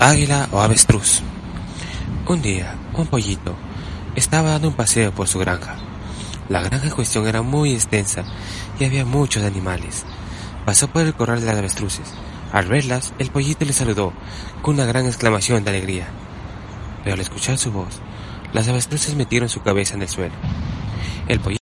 águila o avestruz. Un día, un pollito estaba dando un paseo por su granja. La granja en cuestión era muy extensa y había muchos animales. Pasó por el corral de las avestruces. Al verlas, el pollito le saludó con una gran exclamación de alegría. Pero al escuchar su voz, las avestruces metieron su cabeza en el suelo. El pollito